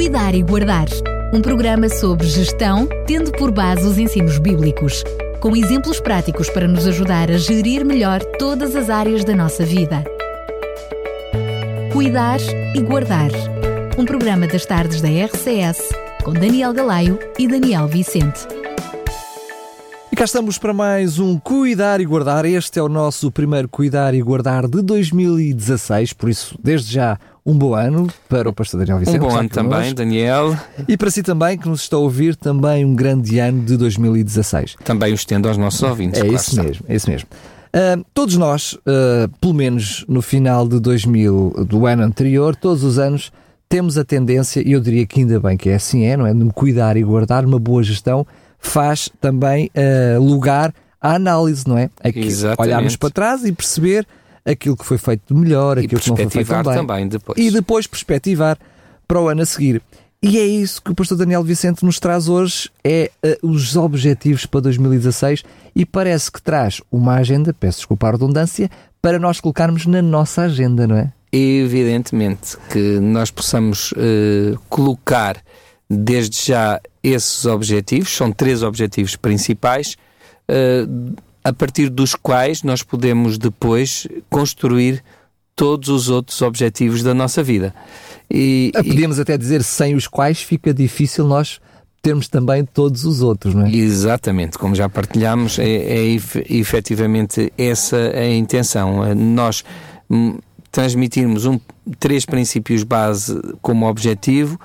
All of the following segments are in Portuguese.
Cuidar e Guardar, um programa sobre gestão, tendo por base os ensinos bíblicos, com exemplos práticos para nos ajudar a gerir melhor todas as áreas da nossa vida. Cuidar e Guardar, um programa das tardes da RCS, com Daniel Galaio e Daniel Vicente. Cá estamos para mais um Cuidar e Guardar. Este é o nosso primeiro Cuidar e Guardar de 2016, por isso, desde já, um bom ano para o pastor Daniel Vicente. Um bom ano também, Daniel. E para si também, que nos está a ouvir, também um grande ano de 2016. Também o estendo aos nossos ouvintes. É claro isso está. mesmo, é isso mesmo. Uh, todos nós, uh, pelo menos no final de 2000, do ano anterior, todos os anos, temos a tendência, e eu diria que ainda bem que é assim, é, não é? De cuidar e guardar, uma boa gestão faz também uh, lugar à análise, não é? Aqui, Exatamente. olharmos para trás e perceber aquilo que foi feito de melhor, E aquilo que não foi feito bem. também depois. E depois perspectivar para o ano a seguir. E é isso que o pastor Daniel Vicente nos traz hoje, é eh, os objetivos para 2016 e parece que traz uma agenda, peço desculpa a redundância, para nós colocarmos na nossa agenda, não é? Evidentemente que nós possamos eh, colocar desde já esses objetivos, são três objetivos principais, eh, a partir dos quais nós podemos depois construir todos os outros objetivos da nossa vida. E, Ah, Podíamos até dizer sem os quais fica difícil nós termos também todos os outros, não é? Exatamente, como já partilhámos, é, é ef- efetivamente essa a intenção. Eh, Nós hum, transmitirmos um, três princípios base como objetivo,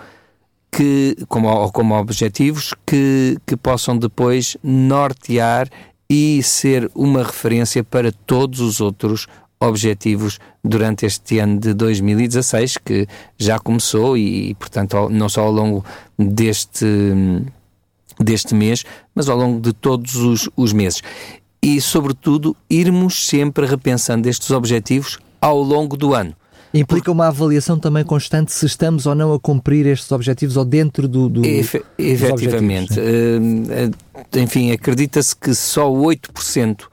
que, como, como objetivos, que, que possam depois nortear e ser uma referência para todos os outros objetivos durante este ano de 2016, que já começou e, portanto, não só ao longo deste, deste mês, mas ao longo de todos os, os meses. E, sobretudo, irmos sempre repensando estes objetivos ao longo do ano. Implica uma avaliação também constante se estamos ou não a cumprir estes objetivos ou dentro do. do Efe- efetivamente. eh, enfim, acredita-se que só 8%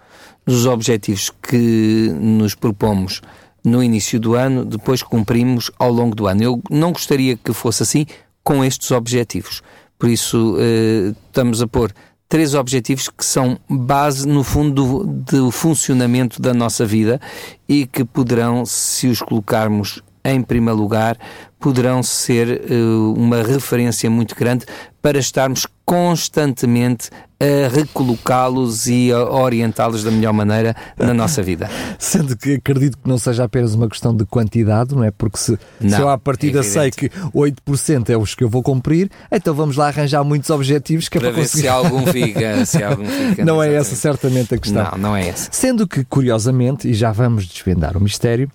dos objetivos que nos propomos no início do ano, depois cumprimos ao longo do ano. Eu não gostaria que fosse assim com estes objetivos. Por isso, eh, estamos a pôr três objetivos que são base, no fundo, do, do funcionamento da nossa vida e que poderão, se os colocarmos em primeiro lugar, poderão ser eh, uma referência muito grande para estarmos constantemente a recolocá-los e a orientá-los da melhor maneira na nossa vida. Sendo que acredito que não seja apenas uma questão de quantidade, não é? Porque se, se Não, eu à partida é sei que 8% é os que eu vou cumprir, então vamos lá arranjar muitos objetivos que é Para para ver se conseguir. algum fica. Se algum fica Não é exatamente. essa certamente a questão. Não, não é essa. Sendo que, curiosamente, e já vamos desvendar o mistério,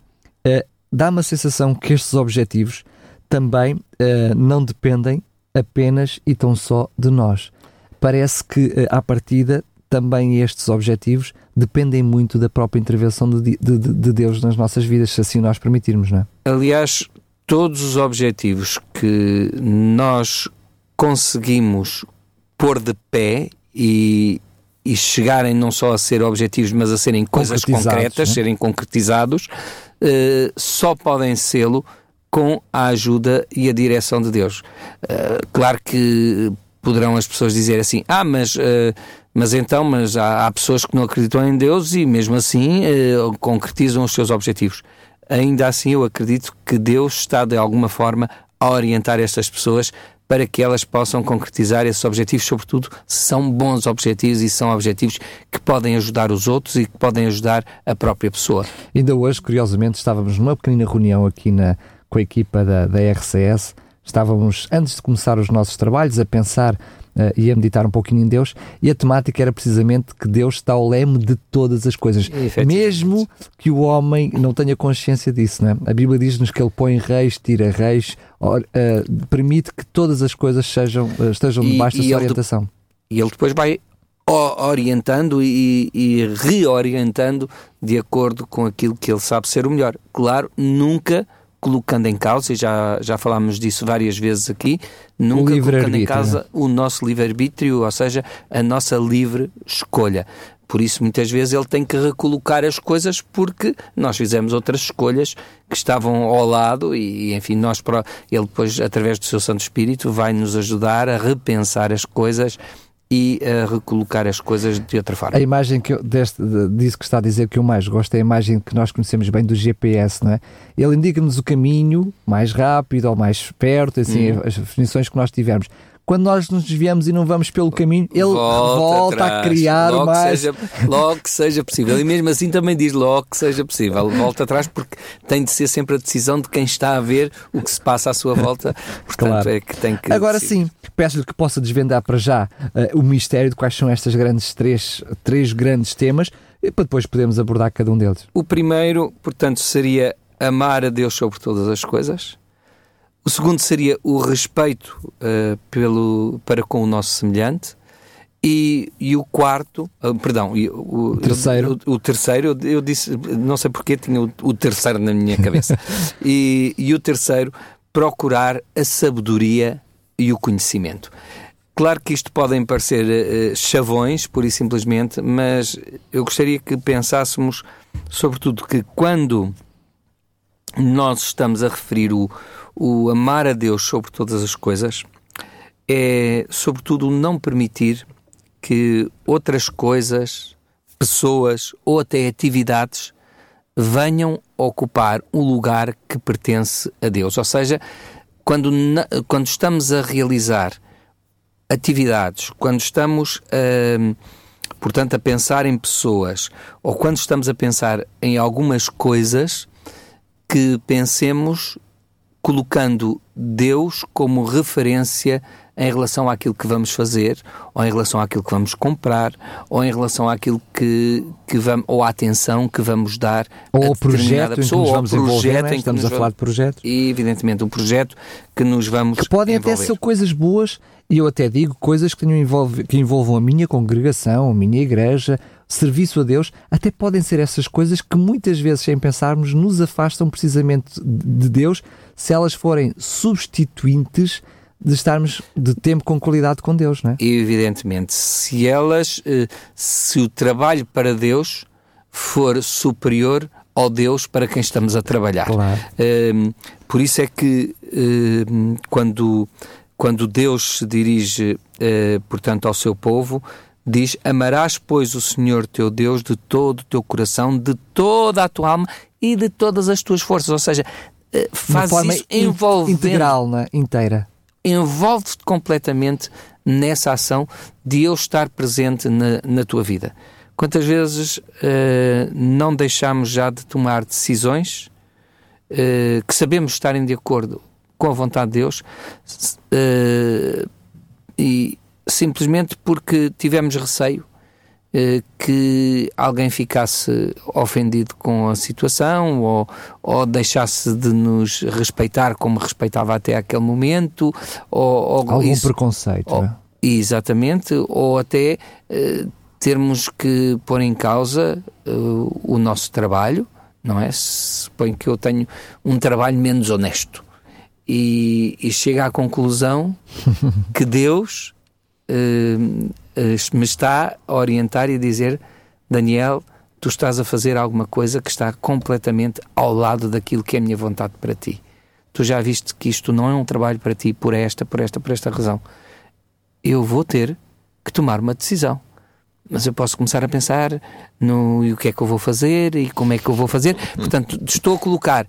eh, dá-me a sensação que estes objetivos também eh, não dependem apenas e tão só de nós. Parece que, eh, à partida, também estes objetivos dependem muito da própria intervenção de, de- de- de Deus nas nossas vidas, se assim nós permitirmos, não é? Aliás, todos os objetivos que nós conseguimos pôr de pé e, e chegarem não só a ser objetivos, mas a serem coisas concretas, né? serem concretizados, eh, só podem sê-lo com a ajuda e a direção de Deus. Eh, claro que poderão as pessoas dizer assim, ah, mas, eh, mas então, mas há, há pessoas que não acreditam em Deus e mesmo assim eh, concretizam os seus objetivos. Ainda assim, eu acredito que Deus está de alguma forma a orientar estas pessoas para que elas possam concretizar esses objetivos, sobretudo se são bons objetivos e são objetivos que podem ajudar os outros e que podem ajudar a própria pessoa. Ainda hoje, curiosamente, estávamos numa pequenina reunião aqui na, com a equipa da, da RCS. Estávamos, antes de começar os nossos trabalhos, a pensar eh, e a meditar um pouquinho em Deus, e a temática era precisamente que Deus está ao leme de todas as coisas, mesmo que o homem não tenha consciência disso. Não é? A Bíblia diz-nos que ele põe reis, tira reis, or- eh, permite que todas as coisas sejam, eh, estejam E- debaixo da sua ele de- orientação. E ele depois vai orientando e, e reorientando de acordo com aquilo que ele sabe ser o melhor. Claro, nunca colocando em causa, e já, já falámos disso várias vezes aqui, nunca colocando em causa o nosso livre-arbítrio, ou seja, a nossa livre escolha. Por isso, muitas vezes, ele tem que recolocar as coisas porque nós fizemos outras escolhas que estavam ao lado e, enfim, nós, ele depois, através do seu Santo Espírito, vai nos ajudar a repensar as coisas e a recolocar as coisas de outra forma. A imagem que eu, deste, disso que está a dizer que eu mais gosto é a imagem que nós conhecemos bem do GPS, não é? Ele indica-nos o caminho mais rápido ou mais perto, assim, hum. as definições que nós tivermos quando nós nos desviamos e não vamos pelo caminho, ele volta, volta a criar logo mais. Seja, logo que seja possível. E mesmo assim também diz logo que seja possível. Volta atrás porque tem de ser sempre a decisão de quem está a ver o que se passa à sua volta. Portanto, claro. é que tem que. Agora decidir. sim, peço-lhe que possa desvendar para já uh, o mistério de quais são estas grandes três, três grandes temas e para depois podermos abordar cada um deles. O primeiro, portanto, seria amar a Deus sobre todas as coisas. O segundo seria o respeito uh, pelo, para com o nosso semelhante. E, e o quarto, uh, perdão, o, o terceiro, o, o terceiro eu, eu, disse, não sei porque tinha o, o terceiro na minha cabeça. e, e o terceiro, procurar a sabedoria e o conhecimento. Claro que isto podem parecer uh, chavões, pura e simplesmente, mas eu gostaria que pensássemos, sobretudo, que quando nós estamos a referir o, o amar a Deus sobre todas as coisas é, sobretudo, não permitir que outras coisas, pessoas ou até atividades venham ocupar um lugar que pertence a Deus. Ou seja, quando, quando estamos a realizar atividades, quando estamos a, portanto, a pensar em pessoas ou quando estamos a pensar em algumas coisas, que pensemos colocando Deus como referência em relação àquilo que vamos fazer, ou em relação àquilo que vamos comprar, ou em relação àquilo que, que vamos, ou à atenção que vamos dar ou a projeto pessoa, em que nos vamos envolver, é? estamos a falar de projeto. E, evidentemente, um projeto que nos vamos Que podem envolver. até ser coisas boas, e eu até digo coisas que, envolve, que envolvam a minha congregação, a minha igreja, serviço a Deus, até podem ser essas coisas que muitas vezes, sem pensarmos, nos afastam precisamente de Deus se elas forem substituintes de estarmos de tempo com qualidade com Deus, não é? Evidentemente, se elas, eh, se o trabalho para Deus for superior ao Deus para quem estamos a trabalhar. Claro. Ehm, por isso é que ehm, quando, quando Deus se dirige, eh, portanto, ao seu povo, diz: Amarás, pois, o Senhor teu Deus de todo o teu coração, de toda a tua alma e de todas as tuas forças. Ou seja, eh, faz forma isso envolvendo, integral, né? inteira. Envolve-te completamente nessa ação de eu estar presente na, na tua vida. Quantas vezes uh, não deixamos já de tomar decisões uh, que sabemos estarem de acordo com a vontade de Deus uh, e simplesmente porque tivemos receio que alguém ficasse ofendido com a situação ou, ou deixasse de nos respeitar como respeitava até aquele momento ou, ou algum isso, preconceito ou, é? exatamente ou até uh, termos que pôr em causa uh, o nosso trabalho não é? Suponho que eu tenho um trabalho menos honesto e, e chega à conclusão que Deus uh, me está a orientar e a dizer: Daniel, tu estás a fazer alguma coisa que está completamente ao lado daquilo que é a minha vontade para ti. Tu já viste que isto não é um trabalho para ti por esta, por esta, por esta razão. Eu vou ter que tomar uma decisão. Mas eu posso começar a pensar no e o que é que eu vou fazer e como é que eu vou fazer. Portanto, estou a colocar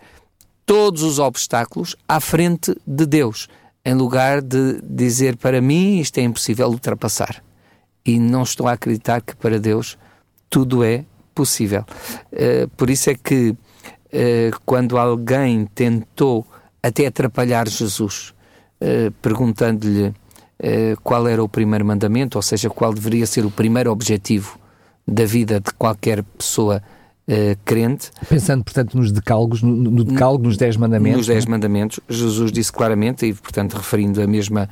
todos os obstáculos à frente de Deus em lugar de dizer para mim isto é impossível ultrapassar. E não estou a acreditar que para Deus tudo é possível. Uh, por isso é que uh, quando alguém tentou até atrapalhar Jesus, uh, perguntando-lhe qual era o primeiro mandamento, ou seja, qual deveria ser o primeiro objetivo da vida de qualquer pessoa crente. Pensando, portanto, nos decálogos, no, no decálogo, nos Dez Mandamentos. Nos Dez é? Mandamentos, Jesus disse claramente, e portanto referindo a mesma,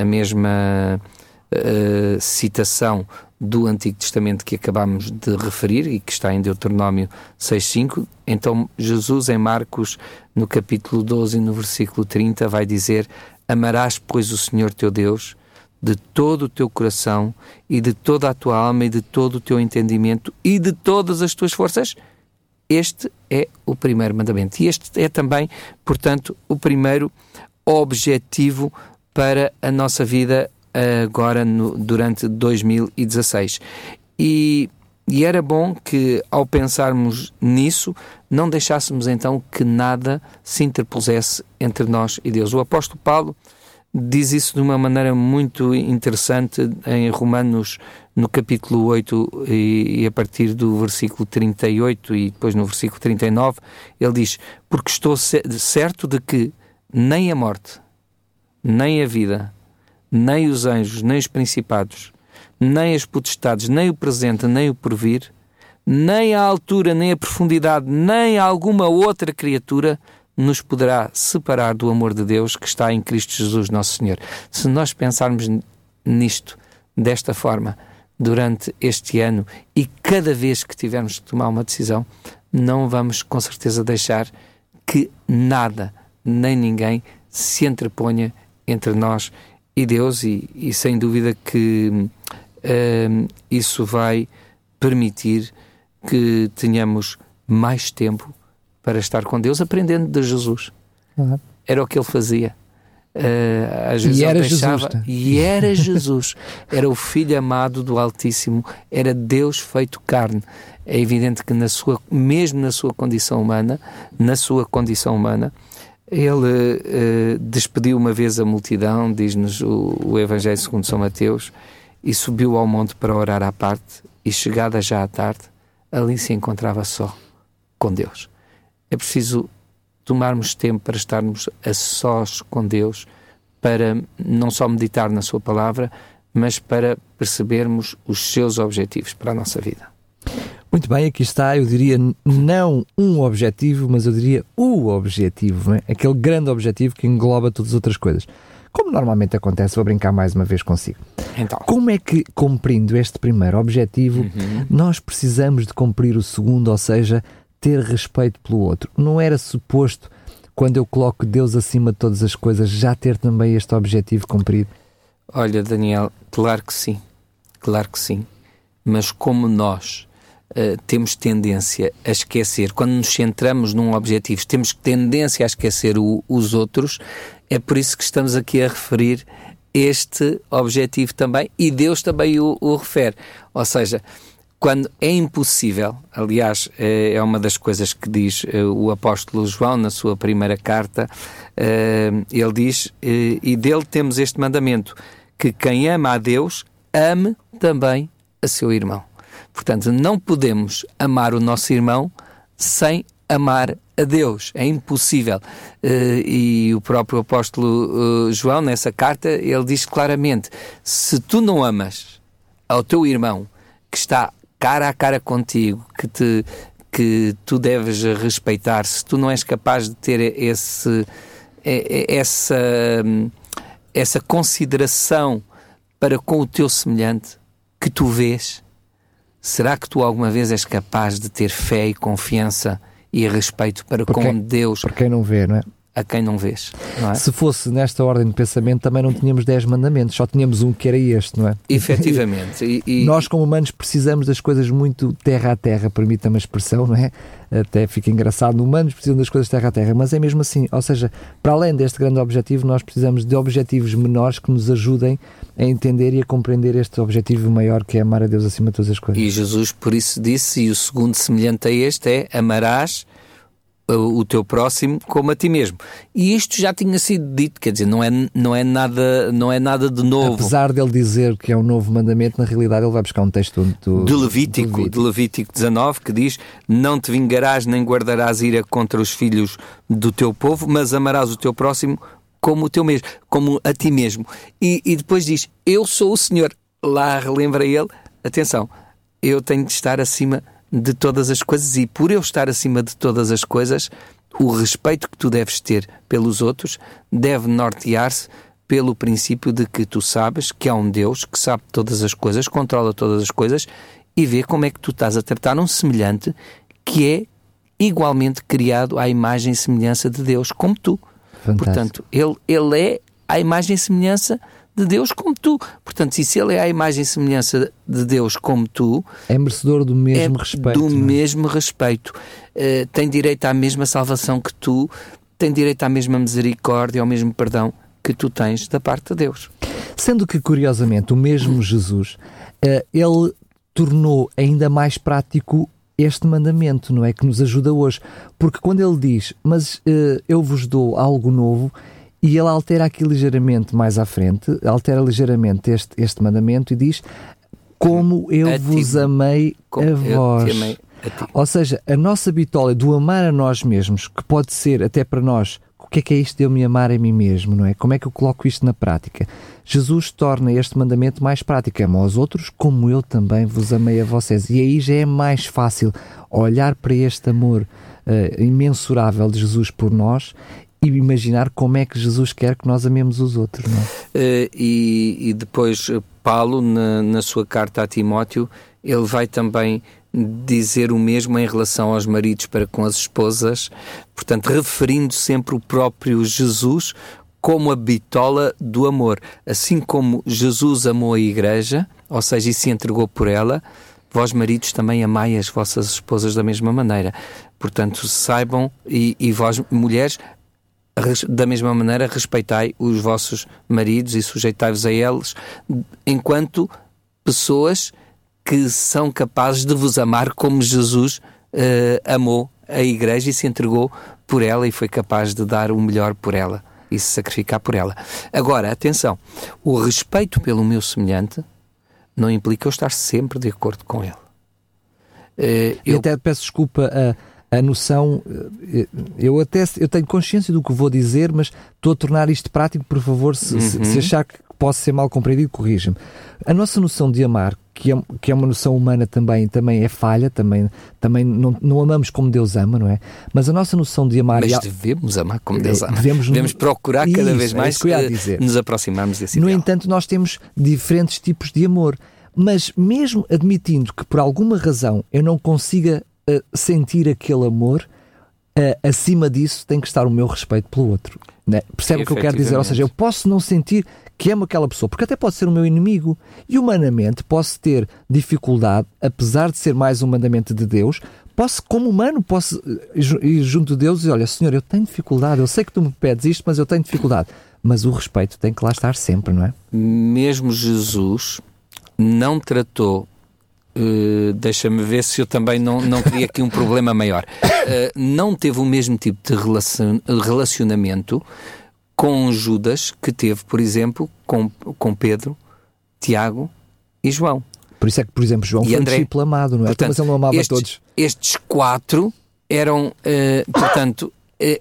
a mesma uh, citação do Antigo Testamento que acabamos de referir e que está em Deuteronômio 6.5, então Jesus em Marcos, no capítulo 12 e no versículo 30, vai dizer Amarás, pois, o Senhor teu Deus de todo o teu coração e de toda a tua alma e de todo o teu entendimento e de todas as tuas forças. Este é o primeiro mandamento. E este é também, portanto, o primeiro objetivo para a nossa vida agora no, durante 2016. E, e era bom que, ao pensarmos nisso, não deixássemos então que nada se interpusesse entre nós e Deus. O apóstolo Paulo diz isso de uma maneira muito interessante em Romanos, no capítulo 8, e, a partir do versículo 38 e depois no versículo 39, ele diz: Porque estou certo de que nem a morte, nem a vida, nem os anjos, nem os principados, nem as potestades, nem o presente, nem o porvir, nem a altura, nem a profundidade, nem alguma outra criatura nos poderá separar do amor de Deus que está em Cristo Jesus, nosso Senhor. Se nós pensarmos nisto desta forma durante este ano e cada vez que tivermos que tomar uma decisão, não vamos com certeza deixar que nada nem ninguém se entreponha entre nós e Deus, e, e sem dúvida que uh, isso vai permitir que tenhamos mais tempo para estar com Deus, aprendendo de Jesus. Uhum. Era o que ele fazia. Uh, às vezes e era deixava, Jesus. Tá? E era Jesus. Era o Filho amado do Altíssimo. Era Deus feito carne. É evidente que na sua, mesmo na sua condição humana, na sua condição humana, ele uh, despediu uma vez a multidão, diz-nos o, o Evangelho segundo São Mateus, e subiu ao monte para orar à parte, e chegada já à tarde, ali se encontrava só com Deus é preciso tomarmos tempo para estarmos a sós com Deus, para não só meditar na Sua palavra, mas para percebermos os seus objetivos para a nossa vida. Muito bem, aqui está, eu diria não um objetivo, mas eu diria o objetivo, é? aquele grande objetivo que engloba todas as outras coisas. Como normalmente acontece, vou brincar mais uma vez consigo. Então. Como é que, cumprindo este primeiro objetivo, uhum. nós precisamos de cumprir o segundo, ou seja, ter respeito pelo outro. Não era suposto, quando eu coloco Deus acima de todas as coisas, já ter também este objetivo cumprido? Olha, Daniel, claro que sim. Claro que sim. Mas como nós uh, temos tendência a esquecer, quando nos centramos num objetivo, temos tendência a esquecer o, os outros, é por isso que estamos aqui a referir este objetivo também e Deus também o, o refere. Ou seja, quando é impossível, aliás, é, é uma das coisas que diz eh, o apóstolo João na sua primeira carta, eh, ele diz, eh, e dele temos este mandamento, que quem ama a Deus, ame também a seu irmão. Portanto, não podemos amar o nosso irmão sem amar a Deus. É impossível. E o próprio apóstolo João, nessa carta, ele diz claramente: se tu não amas ao teu irmão que está cara a cara contigo, que te que tu deves respeitar, se tu não és capaz de ter esse essa essa consideração para com o teu semelhante que tu vês, será que tu alguma vez és capaz de ter fé e confiança e respeito para porque, com Deus? Para quem não vê, não é? a quem não vês. Não é? Se fosse nesta ordem de pensamento, também não tínhamos dez mandamentos, só tínhamos um que era este, não é? Efetivamente. E, e... Nós, como humanos, precisamos das coisas muito terra a terra, permita-me a expressão, não é? Até fica engraçado, humanos precisam das coisas terra a terra, mas é mesmo assim. Ou seja, para além deste grande objetivo, nós precisamos de objetivos menores que nos ajudem a entender e a compreender este objetivo maior que é amar a Deus acima de todas as coisas. E Jesus, por isso, disse, e o segundo semelhante a este é: amarás o teu próximo como a ti mesmo. E isto já tinha sido dito, quer dizer, não é, não é, nada, não é nada de novo. Apesar dele dizer que é um novo mandamento, na realidade ele vai buscar um texto do, de, Levítico, do Levítico. de Levítico 19, que diz: Não te vingarás nem guardarás ira contra os filhos do teu povo, mas amarás o teu próximo como o teu mesmo, como a ti mesmo. E, e depois diz: Eu sou o Senhor. Lá relembra ele, atenção, eu tenho de estar acima de todas as coisas e por eu estar acima de todas as coisas, o respeito que tu deves ter pelos outros deve nortear-se pelo princípio de que tu sabes que há um Deus que sabe todas as coisas, controla todas as coisas e vê como é que tu estás a tratar um semelhante que é igualmente criado à imagem e semelhança de Deus, como tu. Fantástico. Portanto, ele, ele é a imagem e semelhança de Deus como tu. Portanto, se ele é a imagem e semelhança de Deus como tu, é merecedor do mesmo é respeito. Do é? mesmo respeito. Uh, tem direito à mesma salvação que tu, tem direito à mesma misericórdia, ao mesmo perdão que tu tens da parte de Deus. Sendo que, curiosamente, o mesmo Jesus, uh, ele tornou ainda mais prático este mandamento, não é? Que nos ajuda hoje. Porque quando ele diz, mas uh, eu vos dou algo novo, e ele altera aqui ligeiramente mais à frente, altera ligeiramente este, este mandamento e diz: Como eu a vos ti, amei a vós. Amei a Ou seja, a nossa vitória do amar a nós mesmos, que pode ser até para nós, o que é que é isto de eu me amar a mim mesmo, não é? Como é que eu coloco isto na prática? Jesus torna este mandamento mais prático. Amo aos outros como eu também vos amei a vocês. E aí já é mais fácil olhar para este amor uh, imensurável de Jesus por nós e imaginar como é que Jesus quer que nós amemos os outros. Não é? Uh, e, e, depois eh, Paulo, na, na sua carta a Timóteo, ele vai também dizer o mesmo em relação aos maridos para com as esposas, portanto, referindo sempre o próprio Jesus como a bitola do amor. Assim como Jesus amou a igreja, ou seja, e se entregou por ela, vós maridos também amai as vossas esposas da mesma maneira. Portanto, saibam, e, e vós mulheres, da mesma maneira, respeitai os vossos maridos e sujeitai-vos a eles, enquanto pessoas que são capazes de vos amar como Jesus uh, amou a Igreja e se entregou por ela e foi capaz de dar o melhor por ela e se sacrificar por ela. Agora, atenção, o respeito pelo meu semelhante não implica eu estar sempre de acordo com ele. Uh, eu... até peço desculpa a a noção, eh, eu até eu tenho consciência do que vou dizer, mas estou a tornar isto prático, por favor, se, uhum. se, achar que posso ser mal compreendido, corrija-me. A nossa noção de amar, que é, que é uma noção humana também, também é falha, também, também não, não amamos como Deus ama, não é? Mas a nossa noção de amar... Mas e... devemos amar como Deus ama. Devemos, devemos procurar cada Isso, vez é mais é nos aproximarmos desse No ideal. entanto, nós temos diferentes tipos de amor. Mas mesmo admitindo que por alguma razão eu não consiga uh, sentir aquele amor, uh, acima disso tem que estar o meu respeito pelo outro. Né? Percebe o que eu quero dizer? Ou seja, eu posso não sentir que amo aquela pessoa, porque até pode ser o meu inimigo. E humanamente posso ter dificuldade, apesar de ser mais um mandamento de Deus, posso, como humano, posso ir junto de Deus e dizer, olha, Senhor, eu tenho dificuldade, eu sei que tu me pedes isto, mas eu tenho dificuldade. Mas o respeito tem que lá estar sempre, não é? Mesmo Jesus não tratou Uh, deixa-me ver se eu também não, não queria aqui um problema maior. Uh, não teve o mesmo tipo de relacion, relacionamento com Judas que teve, por exemplo, com, com Pedro, Tiago e João. Por isso é que, por exemplo, João e foi André. um discípulo amado, não é? Portanto, Mas ele não amava estes, todos. Estes quatro eram, uh, portanto,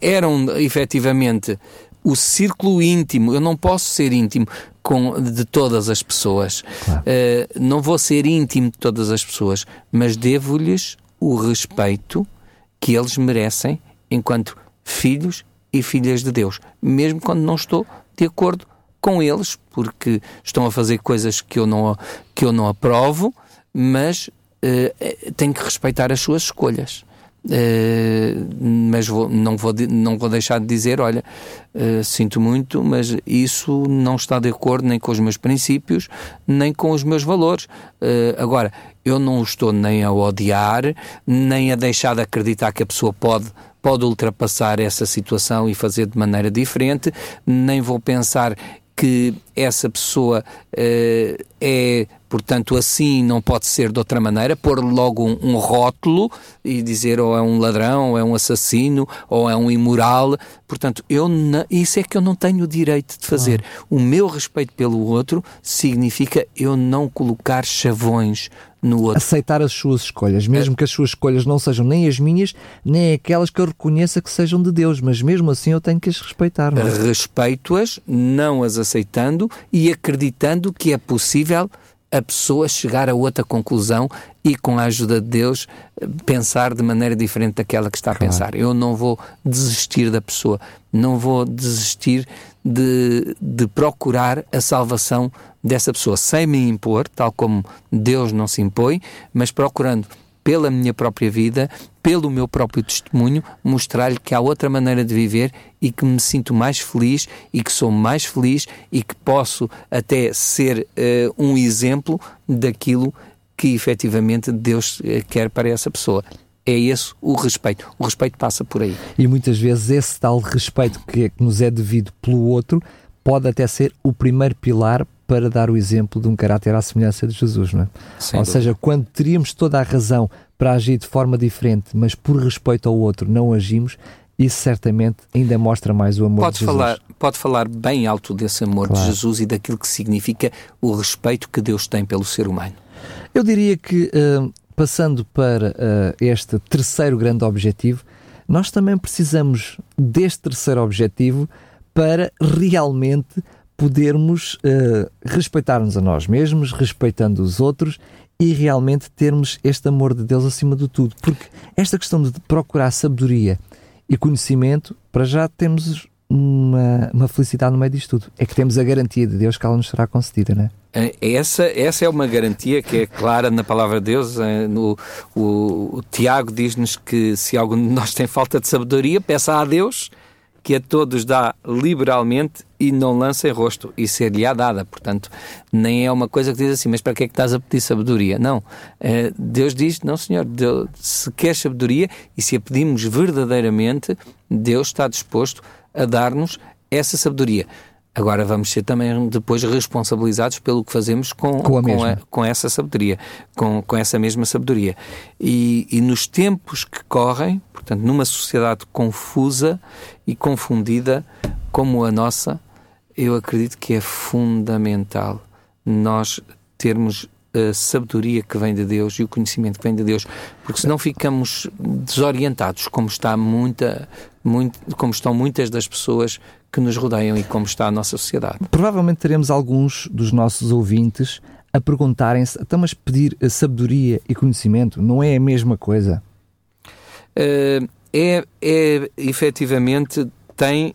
eram efetivamente o círculo íntimo. Eu não posso ser íntimo com, de todas as pessoas. Claro. Uh, não vou ser íntimo de todas as pessoas, mas devo-lhes o respeito que eles merecem enquanto filhos e filhas de Deus, mesmo quando não estou de acordo com eles, porque estão a fazer coisas que eu não, que eu não aprovo, mas uh, tenho que respeitar as suas escolhas. Uh, mas vou, não, vou, não vou deixar de dizer: olha, uh, sinto muito, mas isso não está de acordo nem com os meus princípios, nem com os meus valores. Uh, agora, eu não estou nem a odiar, nem a deixar de acreditar que a pessoa pode. Pode ultrapassar essa situação e fazer de maneira diferente, nem vou pensar que essa pessoa uh, é, portanto, assim não pode ser de outra maneira, pôr logo um, um, rótulo e dizer ou é um ladrão, ou é um assassino, ou é um imoral. Portanto, eu isso é que eu não tenho o direito de fazer. Ah. O meu respeito pelo outro significa eu não colocar chavões no outro. Aceitar as suas escolhas, mesmo é. que as suas escolhas não sejam nem as minhas, nem aquelas que eu reconheça que sejam de Deus, mas mesmo assim eu tenho que as respeitar. É? Respeito-as, não as aceitando e acreditando que é possível a pessoa chegar a outra conclusão e, com a ajuda de Deus, pensar de maneira diferente daquela que está a claro. pensar. Eu não vou desistir da pessoa, não vou desistir de, de procurar a salvação dessa pessoa, sem me impor, tal como Deus não se impõe, mas procurando pela minha própria vida, pelo meu próprio testemunho, mostrar-lhe que há outra maneira de viver e que me sinto mais feliz e que sou mais feliz e que posso até ser uh, um exemplo daquilo que efetivamente Deus uh, quer para essa pessoa. É esse o respeito. O respeito passa por aí. E muitas vezes esse tal respeito que, é, que nos é devido pelo outro pode até ser o primeiro pilar para dar o exemplo de um caráter à semelhança de Jesus, não é? Sem Ou dúvida. seja, quando teríamos toda a razão para agir de forma diferente, mas por respeito ao outro não agimos, isso certamente ainda mostra mais o amor pode de Jesus. Falar, pode falar bem alto desse amor claro. de Jesus e daquilo que significa o respeito que Deus tem pelo ser humano. Eu diria que, uh, passando para uh, este terceiro grande objetivo, nós também precisamos deste terceiro objetivo para realmente podermos uh, respeitar-nos a nós mesmos, respeitando os outros e realmente termos este amor de Deus acima de tudo. Porque esta questão de procurar sabedoria e conhecimento, para já temos uma, uma felicidade no meio disto tudo. É que temos a garantia de Deus que ela nos será concedida, não é? é essa, essa é uma garantia que é clara na palavra de Deus. É, no, o, o Tiago diz-nos que se algum de nós tem falta de sabedoria, peça a Deus que a todos dá liberalmente e não lança em rosto, e ser-lhe-á dada. Portanto, nem é uma coisa que diz assim, mas para que é que estás a pedir sabedoria? Não. Eh, Deus diz, não senhor, Deus, se quer sabedoria e se a pedimos verdadeiramente, Deus está disposto a dar-nos essa sabedoria. Agora vamos ser também depois responsabilizados pelo que fazemos com, com, com, a, com essa sabedoria, com, com essa mesma sabedoria. E, e nos tempos que correm, portanto, numa sociedade confusa e confundida como a nossa, eu acredito que é fundamental nós termos a sabedoria que vem de Deus e o conhecimento que vem de Deus, porque senão ficamos desorientados, como está muita, muito, como estão muitas das pessoas que nos rodeiam e como está a nossa sociedade. Provavelmente teremos alguns dos nossos ouvintes a perguntarem-se, então, mas pedir sabedoria e conhecimento não é a mesma coisa? Uh, é, é, efetivamente, tem,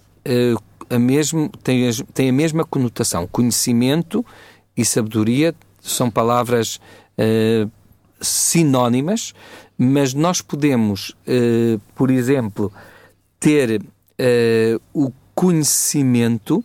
uh, a mesmo, tem, tem a mesma conotação. Conhecimento e sabedoria são palavras uh, sinónimas, mas nós podemos, por exemplo, ter o conhecimento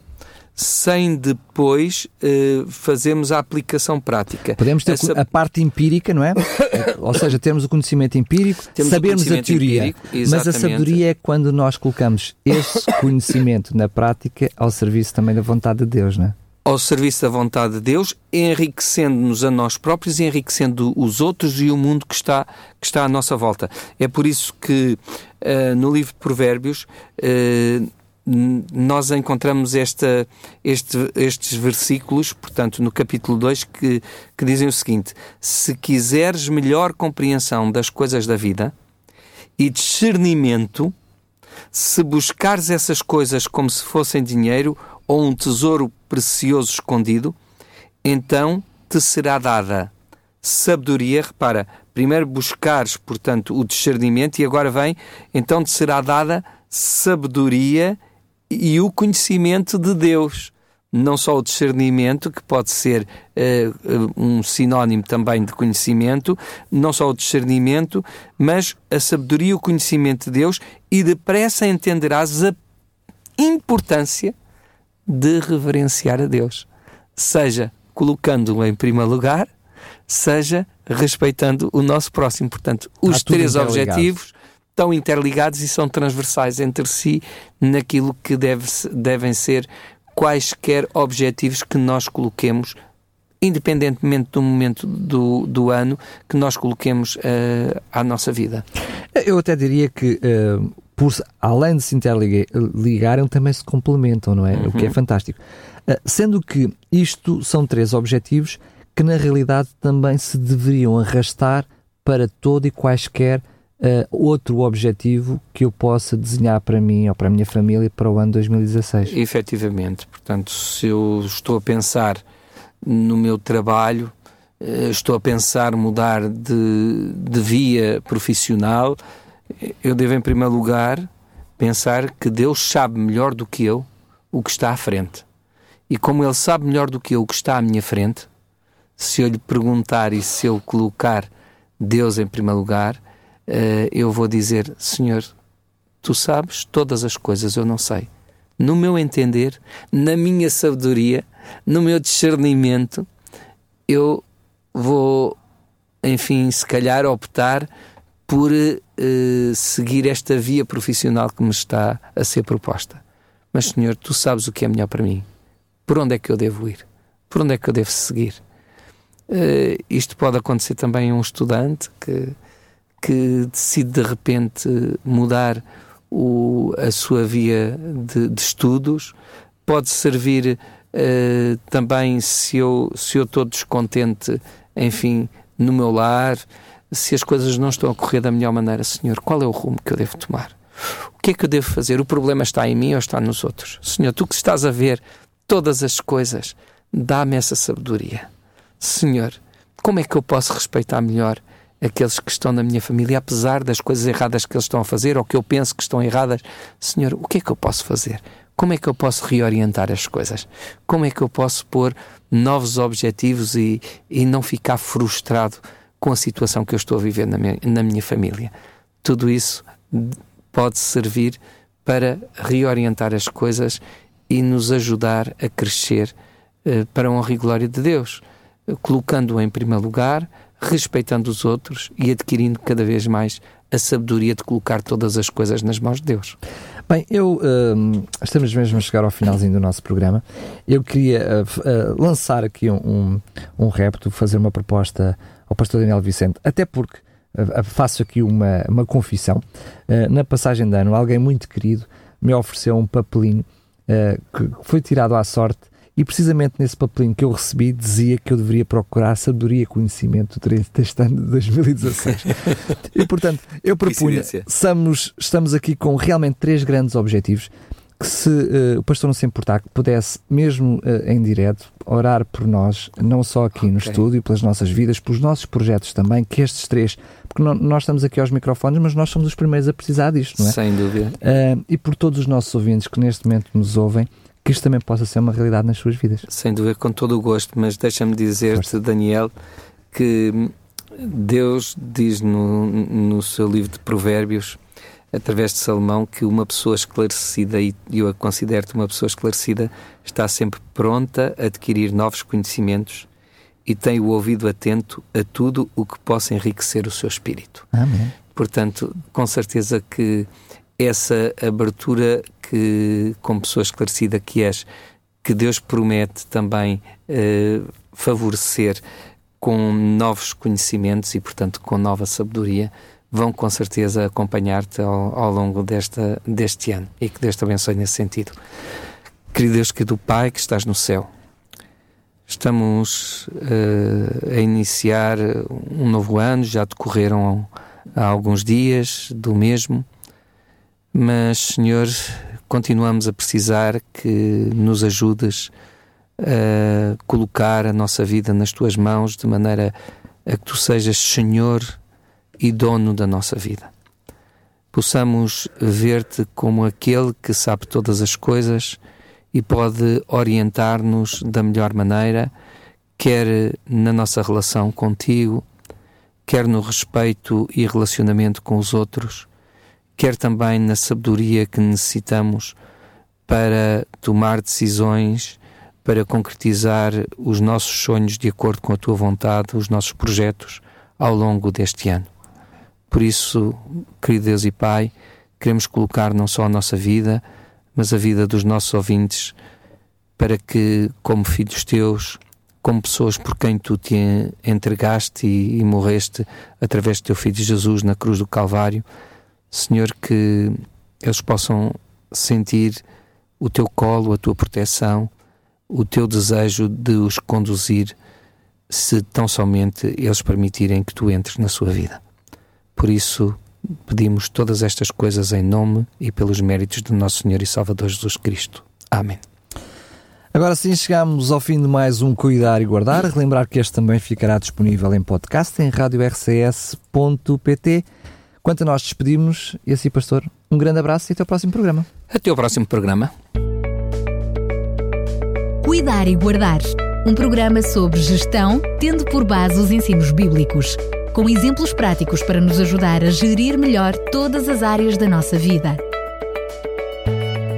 sem depois uh, fazermos a aplicação prática. Podemos ter Essa... a parte empírica, não é? Ou seja, termos o conhecimento empírico, temos sabermos a teoria, empírico, mas a sabedoria é quando nós colocamos esse conhecimento na prática ao serviço também da vontade de Deus, não é? Ao serviço da vontade de Deus, enriquecendo-nos a nós próprios e enriquecendo os outros e o mundo que está, que está à nossa volta. É por isso que uh, no livro de Provérbios uh, nós encontramos esta, este, estes versículos, portanto, no capítulo 2, que, que dizem o seguinte: Se quiseres melhor compreensão das coisas da vida e discernimento, se buscares essas coisas como se fossem dinheiro ou um tesouro precioso escondido, então te será dada sabedoria. Repara, primeiro buscares, portanto, o discernimento e agora vem, então te será dada sabedoria e o conhecimento de Deus. Não só o discernimento, que pode ser uh, um sinónimo também de conhecimento, não só o discernimento, mas a sabedoria e o conhecimento de Deus, e depressa entenderás a importância de reverenciar a Deus. Seja colocando-o em primeiro lugar, seja respeitando o nosso próximo. Portanto, os três objetivos estão interligados e são transversais entre si naquilo que deve, devem ser quaisquer objetivos que nós coloquemos, independentemente do momento do, do ano, que nós coloquemos uh, à nossa vida. Eu até diria que, uh, por, além de se interligarem, também se complementam, não é? Uhum. O que é uhum. fantástico. Uh, sendo que isto são três objetivos que, na realidade, também se deveriam arrastar para todo e quaisquer uh, outro objetivo que eu possa desenhar para mim ou para a minha família para o ano 2016. Efetivamente, portanto, se eu estou a pensar no meu trabalho, uh, estou a pensar mudar de, de via profissional, eu devo, em primeiro lugar, pensar que Deus sabe melhor do que eu o que está à frente. E como Ele sabe melhor do que eu o que está à minha frente, se eu lhe perguntar e se eu colocar Deus em primeiro lugar, uh, eu vou dizer: Senhor, tu sabes todas as coisas, eu não sei. No meu entender, na minha sabedoria, no meu discernimento, eu vou, enfim, se calhar optar por uh, seguir esta via profissional que me está a ser proposta. Mas, Senhor, tu sabes o que é melhor para mim. Por onde é que eu devo ir? Por onde é que eu devo seguir? Uh, isto pode acontecer também a um estudante que, que decide de repente mudar o, a sua via de, de estudos. Pode servir uh, também se eu, se eu estou descontente, enfim, no meu lar, se as coisas não estão a correr da melhor maneira, Senhor, qual é o rumo que eu devo tomar? O que é que eu devo fazer? O problema está em mim ou está nos outros? Senhor, tu que estás a ver todas as coisas, dá-me essa sabedoria. Senhor, como é que eu posso respeitar melhor aqueles que estão na minha família, apesar das coisas erradas que eles estão a fazer ou que eu penso que estão erradas? Senhor, o que é que eu posso fazer? Como é que eu posso reorientar as coisas? Como é que eu posso pôr novos objetivos e, e não ficar frustrado com a situação que eu estou a viver na minha, na minha família? Tudo isso pode servir para reorientar as coisas e nos ajudar a crescer uh, para a honra e glória de Deus, colocando-o em primeiro lugar, respeitando os outros e adquirindo cada vez mais a sabedoria de colocar todas as coisas nas mãos de Deus. Bem, eu uh, estamos mesmo a chegar ao finalzinho do nosso programa. Eu queria uh, uh, lançar aqui um, um, um repto, fazer uma proposta ao pastor Daniel Vicente, até porque faço aqui uma, uma confissão. na passagem de ano, alguém muito querido me ofereceu um papelinho que foi tirado à sorte e precisamente nesse papelinho que eu recebi dizia que eu deveria procurar sabedoria e conhecimento durante este ano de 2016. e portanto, eu propunha, estamos, estamos aqui com realmente três grandes objetivos que se uh, o pastor não se importar que pudesse, mesmo uh, em direto, orar por nós, não só aqui okay. no estúdio, pelas nossas vidas, pelos nossos projetos também, que estes três, porque não, nós estamos aqui aos microfones, mas nós somos os primeiros a precisar disto, não é? Sem dúvida. Uh, e por todos os nossos ouvintes que neste momento nos ouvem, que isto também possa ser uma realidade nas suas vidas. Sem dúvida, com todo o gosto, mas deixa-me dizer-te, Daniel, que Deus diz no, no seu livro de Provérbios, através de Salomão, que uma pessoa esclarecida, e eu a considero-te uma pessoa esclarecida, está sempre pronta a adquirir novos conhecimentos e tem o ouvido atento a tudo o que possa enriquecer o seu espírito. Amém. Portanto, com certeza que essa abertura que, como pessoa esclarecida que és, que Deus promete também uh, favorecer com novos conhecimentos e, portanto, com nova sabedoria, vão com certeza acompanhar-te ao, ao, longo desta, deste ano. E que Deus te abençoe nesse sentido. Querido Deus, que do Pai que estás no céu, estamos uh, a iniciar um novo ano, já decorreram há alguns dias do mesmo. Mas, Senhor, continuamos a precisar que nos ajudes a colocar a nossa vida nas tuas mãos de maneira a que tu sejas Senhor e dono da nossa vida. Possamos ver-te como aquele que sabe todas as coisas e pode orientar-nos da melhor maneira, quer na nossa relação contigo, quer no respeito e relacionamento com os outros quer também na sabedoria que necessitamos para tomar decisões, para concretizar os nossos sonhos de acordo com a tua vontade, os nossos projetos ao longo deste ano. Por isso, querido Deus e Pai, queremos colocar não só a nossa vida, mas a vida dos nossos ouvintes, para que, como filhos teus, como pessoas por quem tu te entregaste e, e morreste através do teu Filho Jesus na cruz do Calvário, Senhor, que eles possam sentir o teu colo, a tua proteção, o teu desejo de os conduzir, se tão somente eles permitirem que tu entres na sua vida. Por isso, pedimos todas estas coisas em nome e pelos méritos do nosso Senhor e Salvador Jesus Cristo. Amém. Agora sim chegamos ao fim de mais um Cuidar e Guardar. Relembrar que este também ficará disponível em podcast em radiorcs.pt. Quanto a nós despedimos, e assim, pastor, um grande abraço e até o próximo programa. Até o próximo programa. Cuidar e Guardar um programa sobre gestão, tendo por base os ensinos bíblicos, com exemplos práticos para nos ajudar a gerir melhor todas as áreas da nossa vida.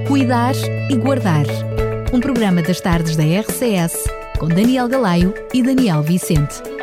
Cuidar e Guardar. Um programa das tardes da RCS com Daniel Galaio e Daniel Vicente.